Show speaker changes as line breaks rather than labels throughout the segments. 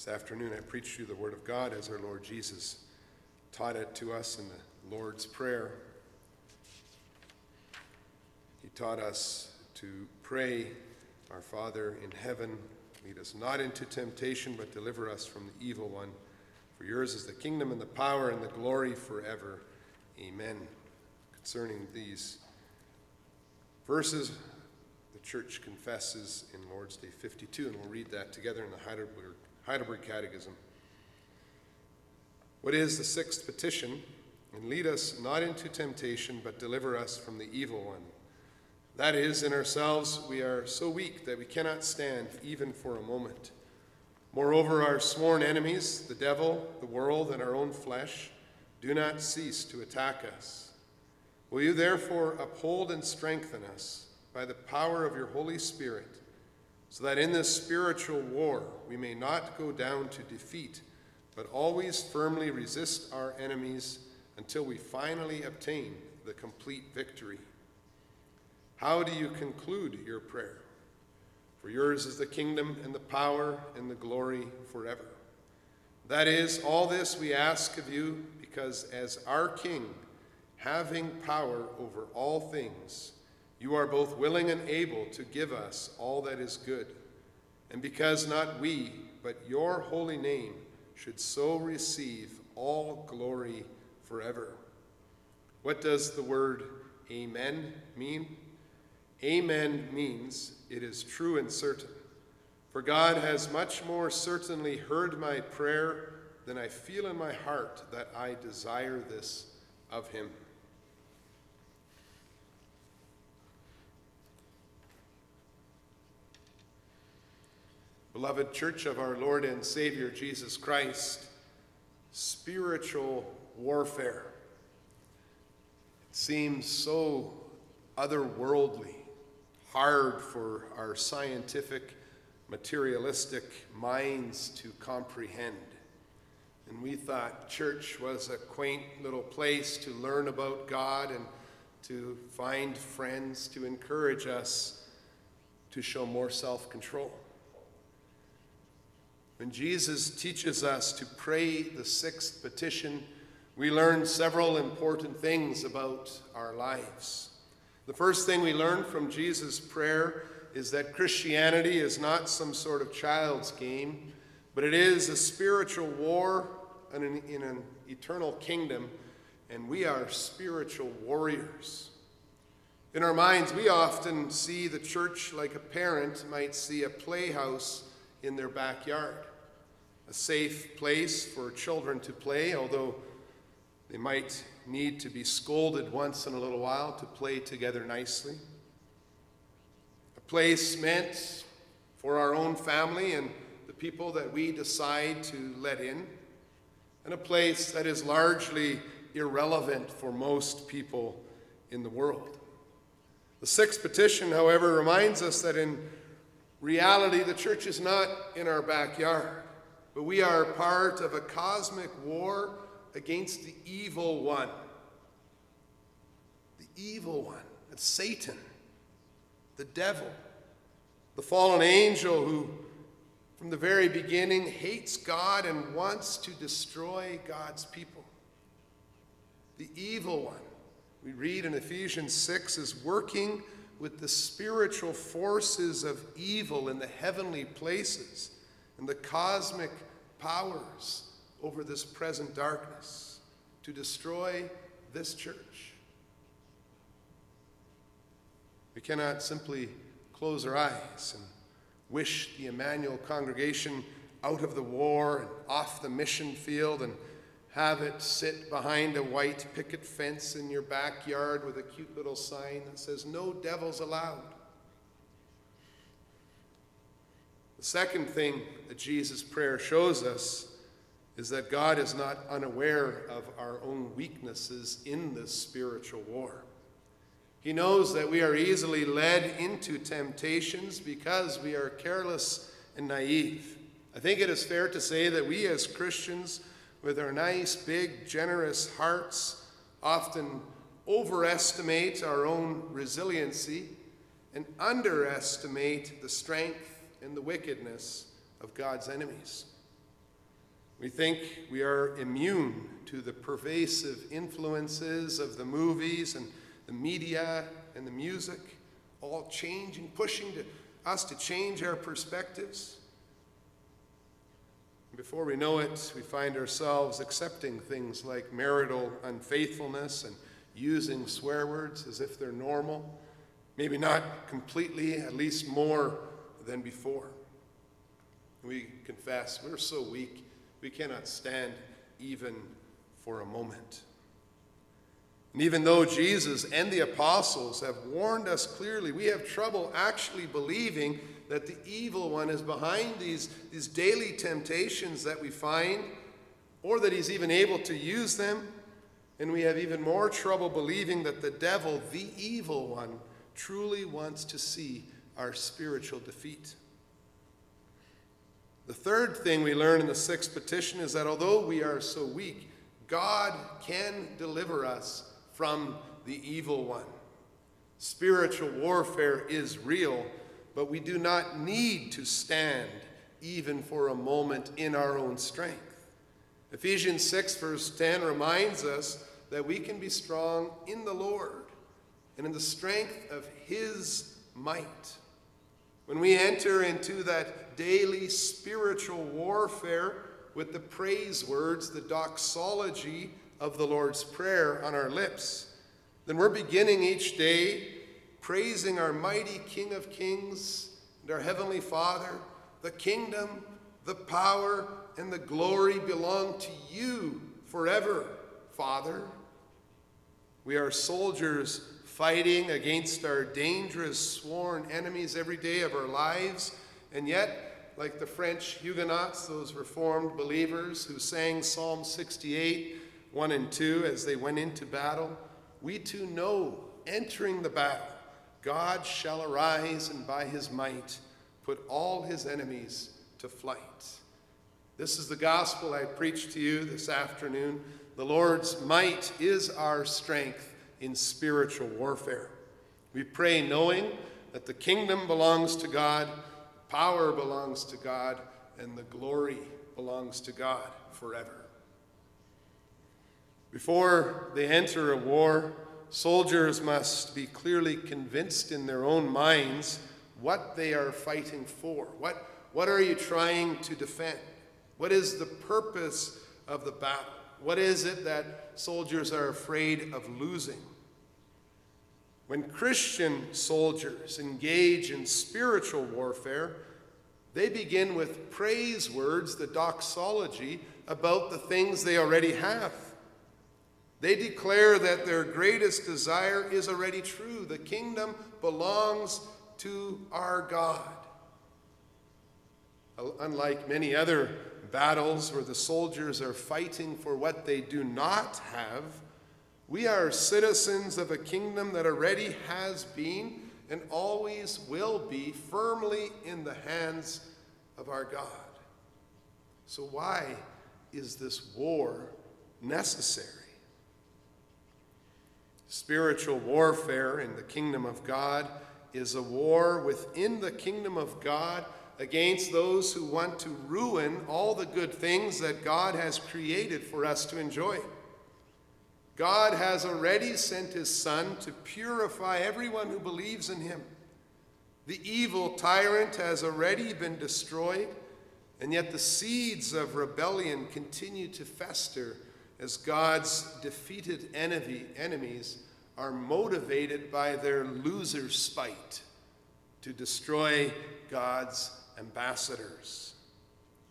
This afternoon I preached you the Word of God as our Lord Jesus taught it to us in the Lord's Prayer. He taught us to pray, Our Father in heaven, lead us not into temptation, but deliver us from the evil one. For yours is the kingdom and the power and the glory forever. Amen. Concerning these verses, the church confesses in Lord's Day 52, and we'll read that together in the Heidelberg Heidelberg Catechism. What is the sixth petition? And lead us not into temptation, but deliver us from the evil one. That is, in ourselves we are so weak that we cannot stand even for a moment. Moreover, our sworn enemies, the devil, the world, and our own flesh, do not cease to attack us. Will you therefore uphold and strengthen us by the power of your Holy Spirit? So that in this spiritual war we may not go down to defeat, but always firmly resist our enemies until we finally obtain the complete victory. How do you conclude your prayer? For yours is the kingdom and the power and the glory forever. That is, all this we ask of you because as our King, having power over all things, you are both willing and able to give us all that is good. And because not we, but your holy name should so receive all glory forever. What does the word Amen mean? Amen means it is true and certain. For God has much more certainly heard my prayer than I feel in my heart that I desire this of him. Beloved Church of our Lord and Savior Jesus Christ, spiritual warfare. It seems so otherworldly, hard for our scientific, materialistic minds to comprehend. And we thought church was a quaint little place to learn about God and to find friends to encourage us to show more self control. When Jesus teaches us to pray the sixth petition, we learn several important things about our lives. The first thing we learn from Jesus' prayer is that Christianity is not some sort of child's game, but it is a spiritual war in an, in an eternal kingdom, and we are spiritual warriors. In our minds, we often see the church like a parent might see a playhouse in their backyard a safe place for children to play, although they might need to be scolded once in a little while to play together nicely. A place meant for our own family and the people that we decide to let in, and a place that is largely irrelevant for most people in the world. The sixth petition, however, reminds us that in reality, the church is not in our backyard but we are part of a cosmic war against the evil one. The evil one. It's Satan, the devil, the fallen angel who, from the very beginning, hates God and wants to destroy God's people. The evil one, we read in Ephesians 6, is working with the spiritual forces of evil in the heavenly places and the cosmic powers over this present darkness to destroy this church. We cannot simply close our eyes and wish the Emmanuel congregation out of the war and off the mission field and have it sit behind a white picket fence in your backyard with a cute little sign that says, No devils allowed. The second thing that Jesus' prayer shows us is that God is not unaware of our own weaknesses in this spiritual war. He knows that we are easily led into temptations because we are careless and naive. I think it is fair to say that we as Christians, with our nice, big, generous hearts, often overestimate our own resiliency and underestimate the strength and the wickedness of God's enemies. We think we are immune to the pervasive influences of the movies and the media and the music, all changing, pushing to us to change our perspectives. Before we know it, we find ourselves accepting things like marital unfaithfulness and using swear words as if they're normal. Maybe not completely, at least more than before. We confess we're so weak, we cannot stand even for a moment. And even though Jesus and the apostles have warned us clearly, we have trouble actually believing that the evil one is behind these, these daily temptations that we find, or that he's even able to use them. And we have even more trouble believing that the devil, the evil one, truly wants to see our spiritual defeat. The third thing we learn in the sixth petition is that although we are so weak, God can deliver us from the evil one. Spiritual warfare is real, but we do not need to stand even for a moment in our own strength. Ephesians 6, verse 10 reminds us that we can be strong in the Lord and in the strength of His might. When we enter into that daily spiritual warfare with the praise words, the doxology of the Lord's Prayer on our lips, then we're beginning each day praising our mighty King of Kings and our Heavenly Father. The kingdom, the power, and the glory belong to you forever, Father. We are soldiers fighting against our dangerous sworn enemies every day of our lives, and yet, like the French Huguenots, those reformed believers who sang Psalm 68, 1 and 2 as they went into battle, we too know entering the battle, God shall arise and by his might put all his enemies to flight. This is the gospel I preach to you this afternoon. The Lord's might is our strength in spiritual warfare. We pray knowing that the kingdom belongs to God, power belongs to God, and the glory belongs to God forever. Before they enter a war, soldiers must be clearly convinced in their own minds what they are fighting for. What, what are you trying to defend? What is the purpose of the battle? What is it that soldiers are afraid of losing? When Christian soldiers engage in spiritual warfare, they begin with praise words, the doxology, about the things they already have. They declare that their greatest desire is already true. The kingdom belongs to our God. Unlike many other battles where the soldiers are fighting for what they do not have, we are citizens of a kingdom that already has been and always will be firmly in the hands of our God. So, why is this war necessary? Spiritual warfare in the kingdom of God is a war within the kingdom of God against those who want to ruin all the good things that God has created for us to enjoy. God has already sent his Son to purify everyone who believes in him. The evil tyrant has already been destroyed, and yet the seeds of rebellion continue to fester as God's defeated enemy, enemies are motivated by their loser spite to destroy God's ambassadors.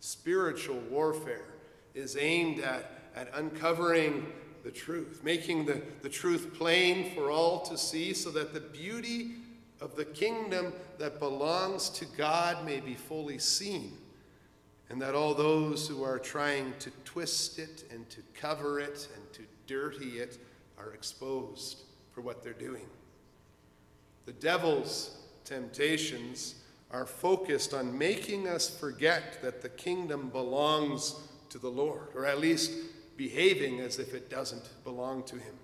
Spiritual warfare is aimed at, at uncovering the truth, making the, the truth plain for all to see, so that the beauty of the kingdom that belongs to God may be fully seen and that all those who are trying to twist it and to cover it and to dirty it are exposed for what they're doing. The devil's temptations are focused on making us forget that the kingdom belongs to the Lord, or at least behaving as if it doesn't belong to him.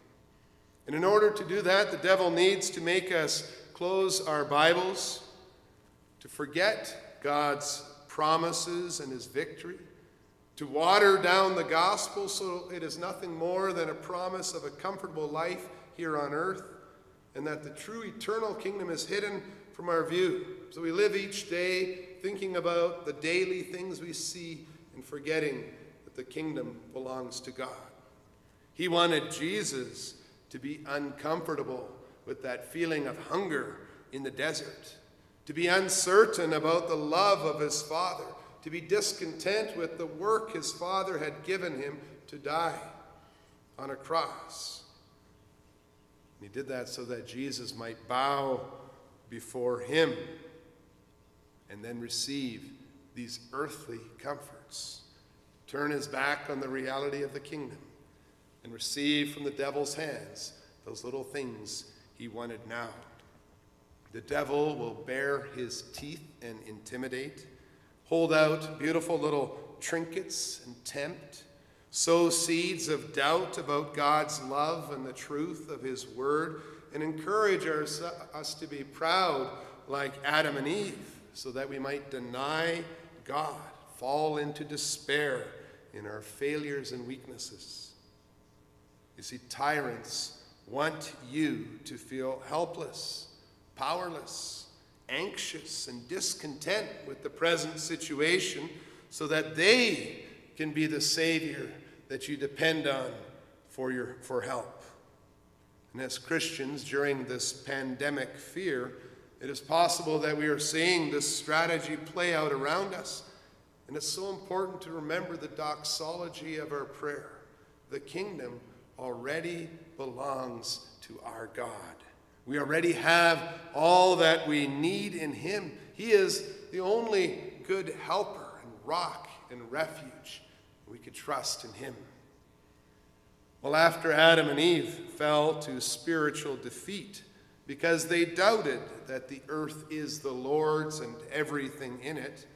And in order to do that, the devil needs to make us close our Bibles, to forget God's promises and his victory, to water down the gospel so it is nothing more than a promise of a comfortable life here on earth, and that the true eternal kingdom is hidden from our view. So we live each day thinking about the daily things we see and forgetting that the kingdom belongs to God. He wanted Jesus to be uncomfortable with that feeling of hunger in the desert, to be uncertain about the love of his Father, to be discontent with the work his Father had given him to die on a cross. And he did that so that Jesus might bow before him and then receive these earthly comforts, turn his back on the reality of the kingdom, and receive from the devil's hands those little things he wanted now. The devil will bare his teeth and intimidate, hold out beautiful little trinkets and tempt, sow seeds of doubt about God's love and the truth of his word, and encourage us to be proud like Adam and Eve, so that we might deny God, fall into despair in our failures and weaknesses. You see, tyrants want you to feel helpless, powerless, anxious, and discontent with the present situation so that they can be the Savior that you depend on for, your, for help. And as Christians, during this pandemic fear, it is possible that we are seeing this strategy play out around us. And it's so important to remember the doxology of our prayer. The kingdom already belongs to our God. We already have all that we need in Him. He is the only good helper and rock and refuge. We could trust in Him. Well, after Adam and Eve fell to spiritual defeat because they doubted that the earth is the Lord's and everything in it,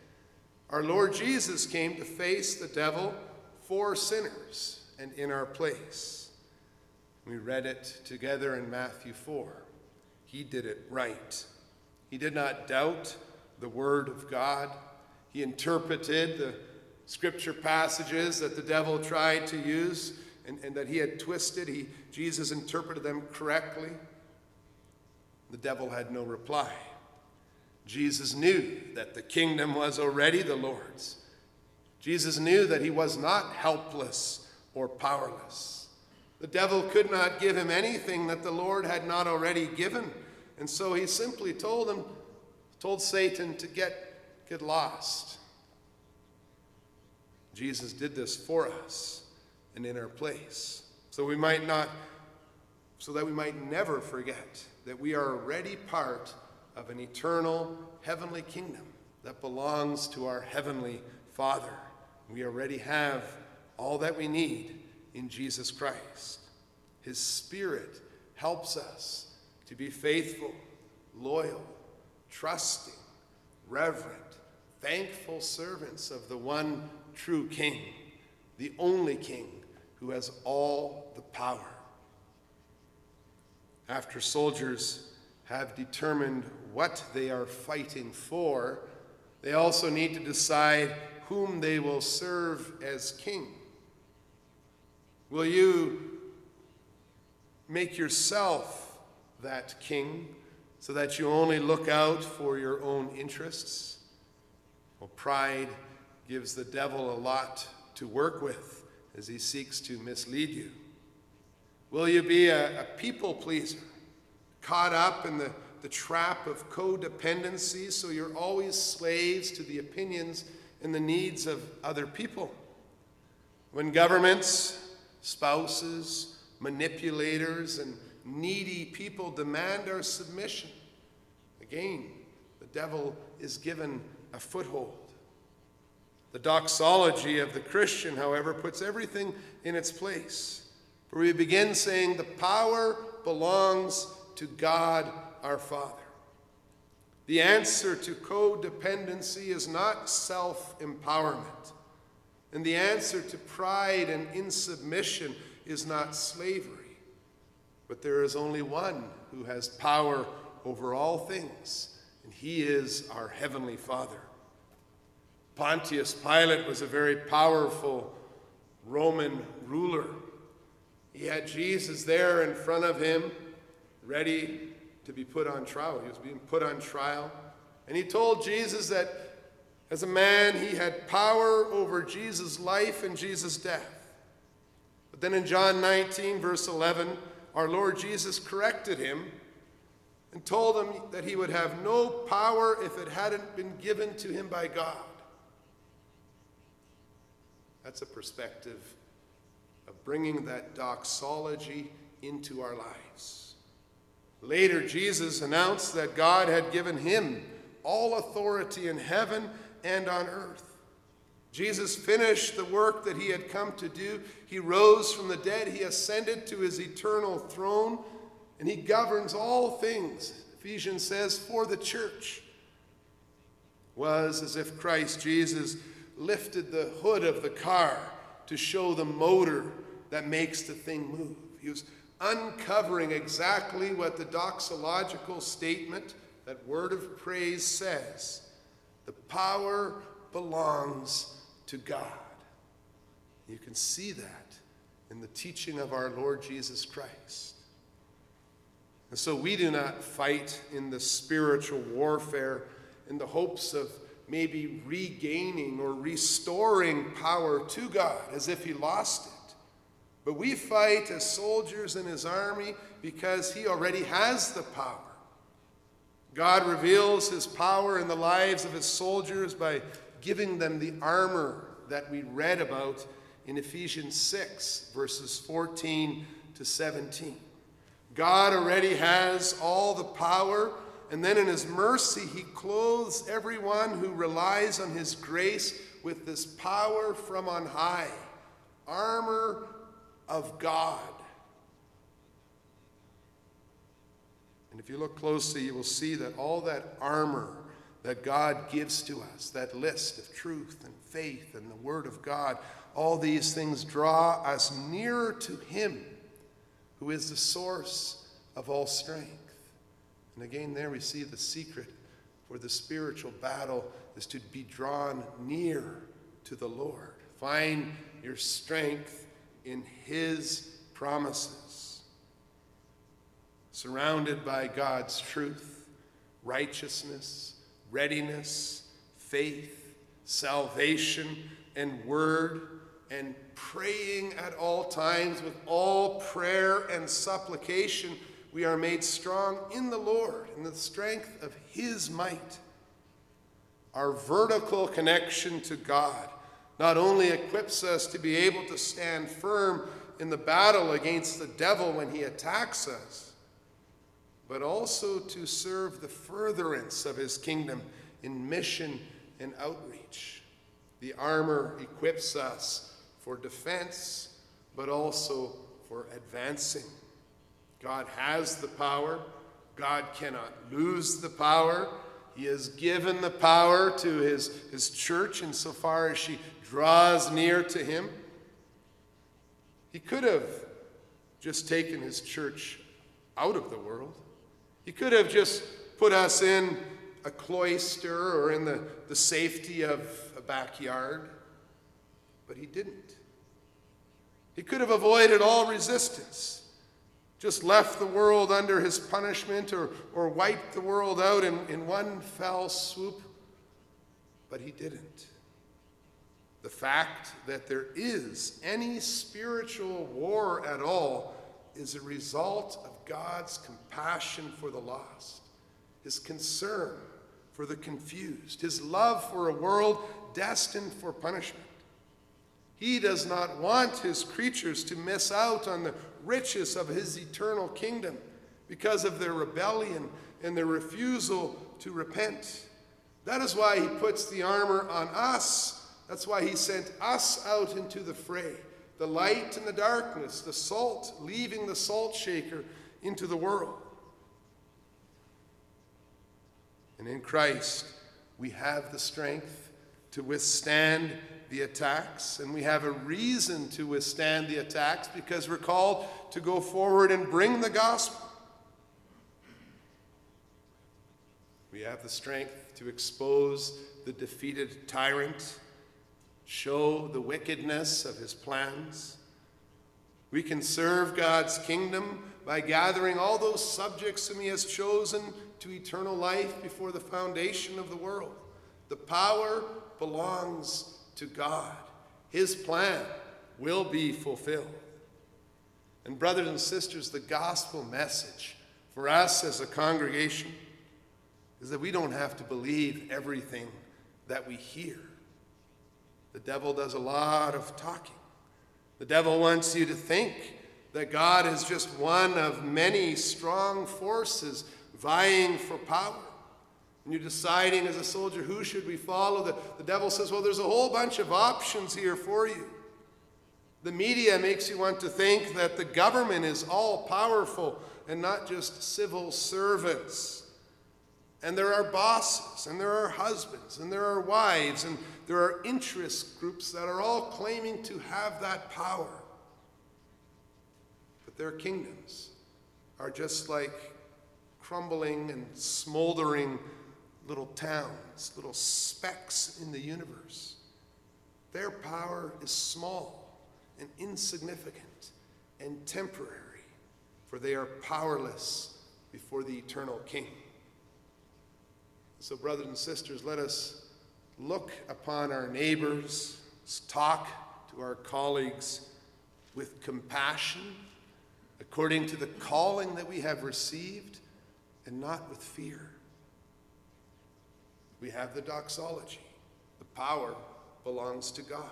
our Lord Jesus came to face the devil for sinners and in our place. We read it together in Matthew 4. He did it right. He did not doubt the Word of God. He interpreted the scripture passages that the devil tried to use and, and that he had twisted. He, Jesus interpreted them correctly. The devil had no reply. Jesus knew that the kingdom was already the Lord's. Jesus knew that he was not helpless or powerless. The devil could not give him anything that the Lord had not already given. And so he simply told him, told Satan to get, get lost. Jesus did this for us and in our place. So we might not, so that we might never forget that we are already part of an eternal heavenly kingdom that belongs to our heavenly Father. We already have all that we need in Jesus Christ. His Spirit helps us to be faithful, loyal, trusting, reverent, thankful servants of the one true King, the only King who has all the power. After soldiers have determined what they are fighting for, they also need to decide whom they will serve as king. Will you make yourself that king so that you only look out for your own interests? Well, pride gives the devil a lot to work with as he seeks to mislead you. Will you be a, a people pleaser, caught up in the, the trap of codependency so you're always slaves to the opinions and the needs of other people? When governments spouses, manipulators, and needy people demand our submission. Again, the devil is given a foothold. The doxology of the Christian, however, puts everything in its place. For we begin saying, The power belongs to God our Father. The answer to codependency is not self empowerment. And the answer to pride and insubmission is not slavery, but there is only one who has power over all things, and he is our Heavenly Father. Pontius Pilate was a very powerful Roman ruler. He had Jesus there in front of him, ready to be put on trial. He was being put on trial. And he told Jesus that as a man, he had power over Jesus' life and Jesus' death. But then in John 19, verse 11, our Lord Jesus corrected him and told him that he would have no power if it hadn't been given to him by God. That's a perspective of bringing that doxology into our lives. Later, Jesus announced that God had given him all authority in heaven and on earth. Jesus finished the work that he had come to do. He rose from the dead. He ascended to his eternal throne, and he governs all things. Ephesians says, for the church. Was as if Christ Jesus lifted the hood of the car to show the motor that makes the thing move. He was uncovering exactly what the doxological statement, that word of praise, says. The power belongs to God. You can see that in the teaching of our Lord Jesus Christ. And so we do not fight in the spiritual warfare in the hopes of maybe regaining or restoring power to God as if he lost it. But we fight as soldiers in his army because he already has the power. God reveals his power in the lives of his soldiers by giving them the armor that we read about in Ephesians 6, verses 14 to 17. God already has all the power, and then in his mercy, he clothes everyone who relies on his grace with this power from on high armor of God And if you look closely, you will see that all that armor that God gives to us, that list of truth and faith and the Word of God, all these things draw us nearer to Him who is the source of all strength. And again, there we see the secret for the spiritual battle is to be drawn near to the Lord. Find your strength in His promises surrounded by God's truth, righteousness, readiness, faith, salvation, and word, and praying at all times with all prayer and supplication, we are made strong in the Lord, in the strength of His might. Our vertical connection to God not only equips us to be able to stand firm in the battle against the devil when he attacks us, but also to serve the furtherance of his kingdom in mission and outreach. The armor equips us for defense, but also for advancing. God has the power. God cannot lose the power. He has given the power to his, his church insofar as she draws near to him. He could have just taken his church out of the world. He could have just put us in a cloister or in the, the safety of a backyard, but he didn't. He could have avoided all resistance, just left the world under his punishment or, or wiped the world out in, in one fell swoop, but he didn't. The fact that there is any spiritual war at all is a result of God's compassion for the lost, his concern for the confused, his love for a world destined for punishment. He does not want his creatures to miss out on the riches of his eternal kingdom because of their rebellion and their refusal to repent. That is why he puts the armor on us. That's why he sent us out into the fray the light and the darkness, the salt leaving the salt shaker into the world. And in Christ, we have the strength to withstand the attacks, and we have a reason to withstand the attacks because we're called to go forward and bring the gospel. We have the strength to expose the defeated tyrant, show the wickedness of his plans. We can serve God's kingdom by gathering all those subjects whom he has chosen to eternal life before the foundation of the world. The power belongs to God. His plan will be fulfilled. And, brothers and sisters, the gospel message for us as a congregation is that we don't have to believe everything that we hear. The devil does a lot of talking. The devil wants you to think that God is just one of many strong forces vying for power. And you're deciding as a soldier, who should we follow? The, the devil says, well, there's a whole bunch of options here for you. The media makes you want to think that the government is all powerful and not just civil servants. And there are bosses, and there are husbands, and there are wives, and there are interest groups that are all claiming to have that power. But their kingdoms are just like crumbling and smoldering little towns, little specks in the universe. Their power is small and insignificant and temporary, for they are powerless before the eternal King. So, brothers and sisters, let us look upon our neighbors, talk to our colleagues with compassion, according to the calling that we have received and not with fear. We have the doxology. The power belongs to God.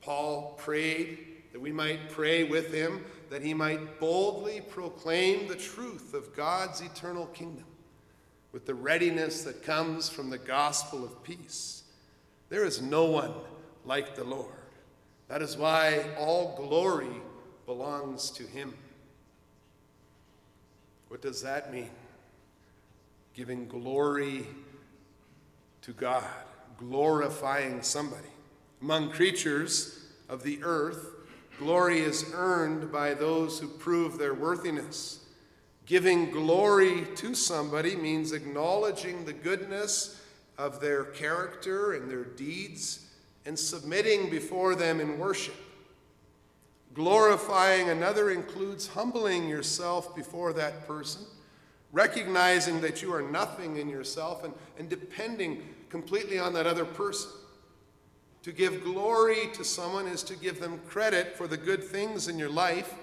Paul prayed that we might pray with him, that he might boldly proclaim the truth of God's eternal kingdom with the readiness that comes from the gospel of peace. There is no one like the Lord. That is why all glory belongs to him. What does that mean? Giving glory to God, glorifying somebody. Among creatures of the earth, glory is earned by those who prove their worthiness. Giving glory to somebody means acknowledging the goodness of their character and their deeds and submitting before them in worship. Glorifying another includes humbling yourself before that person, recognizing that you are nothing in yourself, and, and depending completely on that other person. To give glory to someone is to give them credit for the good things in your life,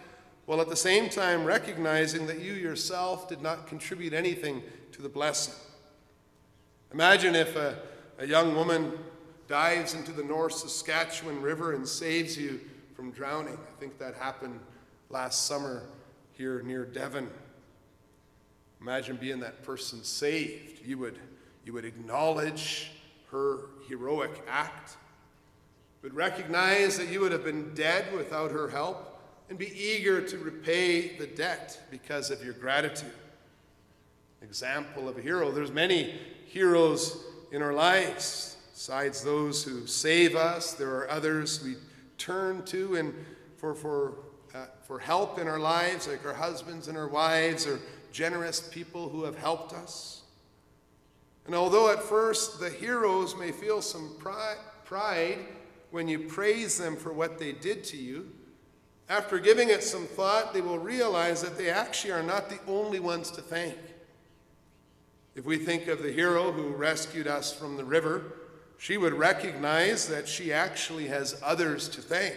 while at the same time recognizing that you yourself did not contribute anything to the blessing. Imagine if a, a young woman dives into the North Saskatchewan River and saves you from drowning. I think that happened last summer here near Devon. Imagine being that person saved. You would, you would acknowledge her heroic act, would recognize that you would have been dead without her help, and be eager to repay the debt because of your gratitude. Example of a hero. There's many heroes in our lives. Besides those who save us, there are others we turn to and for, for, uh, for help in our lives, like our husbands and our wives, or generous people who have helped us. And although at first the heroes may feel some pride, when you praise them for what they did to you, after giving it some thought, they will realize that they actually are not the only ones to thank. If we think of the hero who rescued us from the river, she would recognize that she actually has others to thank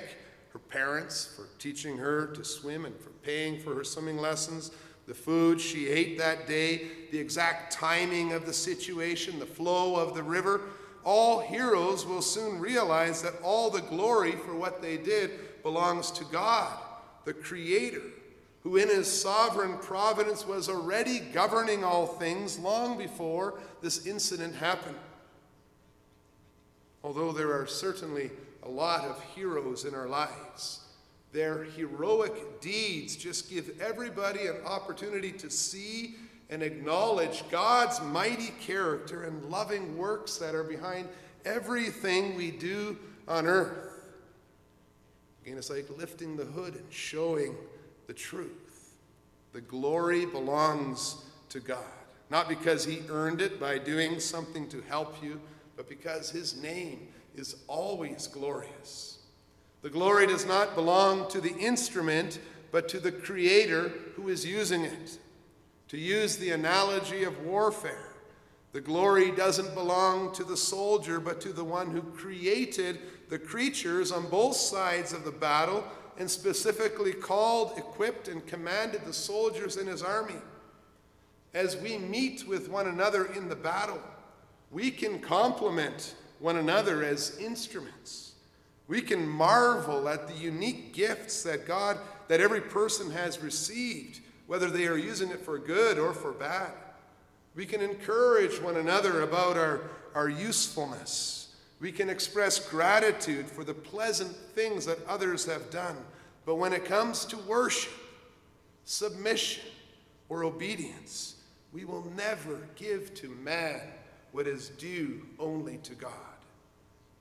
her parents for teaching her to swim and for paying for her swimming lessons, the food she ate that day, the exact timing of the situation, the flow of the river. All heroes will soon realize that all the glory for what they did belongs to God, the Creator, who in his sovereign providence was already governing all things long before this incident happened. Although there are certainly a lot of heroes in our lives, their heroic deeds just give everybody an opportunity to see and acknowledge God's mighty character and loving works that are behind everything we do on earth. Again, it's like lifting the hood and showing the truth. The glory belongs to God. not because he earned it by doing something to help you, but because his name is always glorious. The glory does not belong to the instrument, but to the creator who is using it. To use the analogy of warfare, the glory doesn't belong to the soldier, but to the one who created the creatures on both sides of the battle and specifically called, equipped, and commanded the soldiers in his army. As we meet with one another in the battle, we can complement one another as instruments. We can marvel at the unique gifts that God, that every person has received, whether they are using it for good or for bad. We can encourage one another about our, our usefulness. We can express gratitude for the pleasant things that others have done. But when it comes to worship, submission, or obedience, we will never give to man what is due only to God.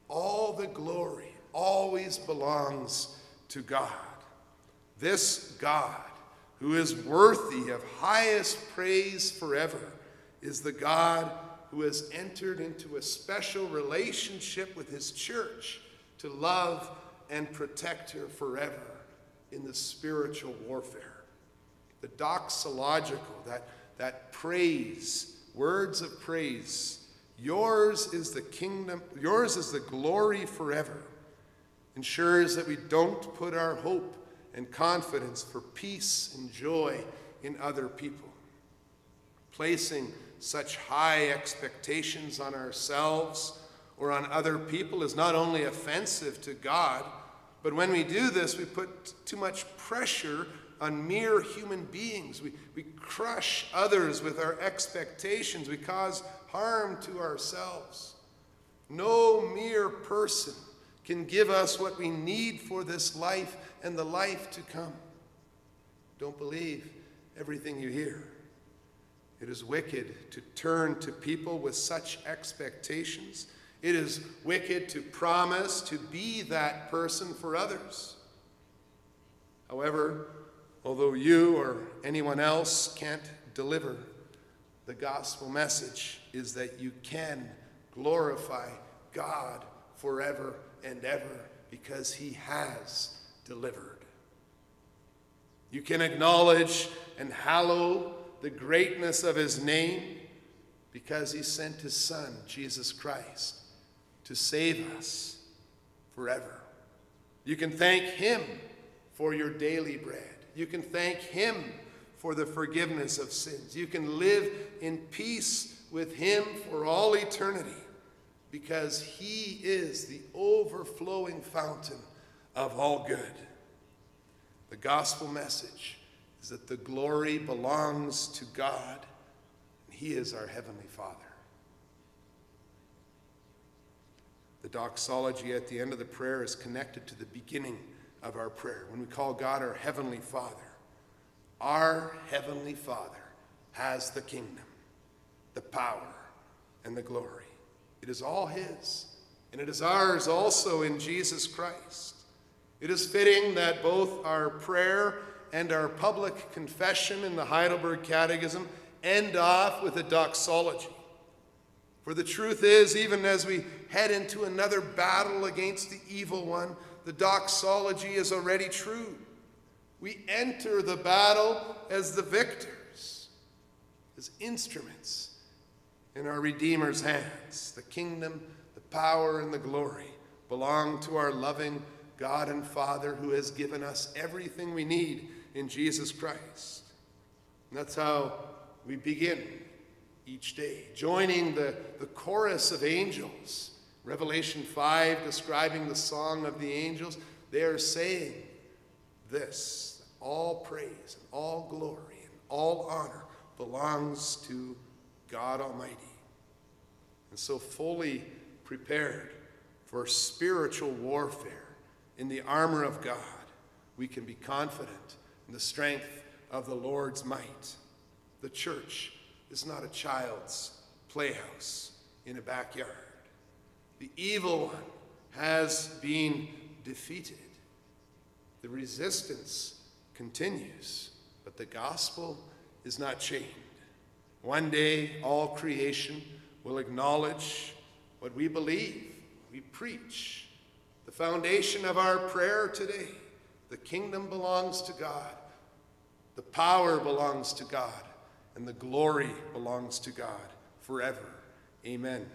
All the glory always belongs to God. This God, who is worthy of highest praise forever, is the God who has entered into a special relationship with his church to love and protect her forever in the spiritual warfare. The doxological, that, that praise, words of praise. Yours is the kingdom, yours is the glory forever. Ensures that we don't put our hope and confidence for peace and joy in other people. Placing such high expectations on ourselves or on other people is not only offensive to God, but when we do this, we put too much pressure on mere human beings. We, we crush others with our expectations. We cause harm to ourselves. No mere person can give us what we need for this life and the life to come. Don't believe everything you hear. It is wicked to turn to people with such expectations. It is wicked to promise to be that person for others. However, although you or anyone else can't deliver, the gospel message is that you can glorify God forever and ever because he has delivered. You can acknowledge and hallow the greatness of his name because he sent his son, Jesus Christ, to save us forever. You can thank him for your daily bread. You can thank him for the forgiveness of sins. You can live in peace with him for all eternity because he is the overflowing fountain of all good. The gospel message is that the glory belongs to God, and He is our Heavenly Father. The doxology at the end of the prayer is connected to the beginning of our prayer when we call God our Heavenly Father. Our Heavenly Father has the kingdom, the power, and the glory. It is all His, and it is ours also in Jesus Christ. It is fitting that both our prayer and our public confession in the Heidelberg Catechism end off with a doxology. For the truth is, even as we head into another battle against the evil one, the doxology is already true. We enter the battle as the victors, as instruments in our Redeemer's hands. The kingdom, the power, and the glory belong to our loving God and Father who has given us everything we need in Jesus Christ. And that's how we begin each day, joining the, the chorus of angels. Revelation 5, describing the song of the angels, they are saying this all praise and all glory and all honor belongs to God Almighty. And so, fully prepared for spiritual warfare in the armor of God, we can be confident in the strength of the Lord's might. The church is not a child's playhouse in a backyard. The evil one has been defeated. The resistance continues, but the gospel is not chained. One day, all creation will acknowledge what we believe, we preach. The foundation of our prayer today the kingdom belongs to God, the power belongs to God, and the glory belongs to God forever. Amen.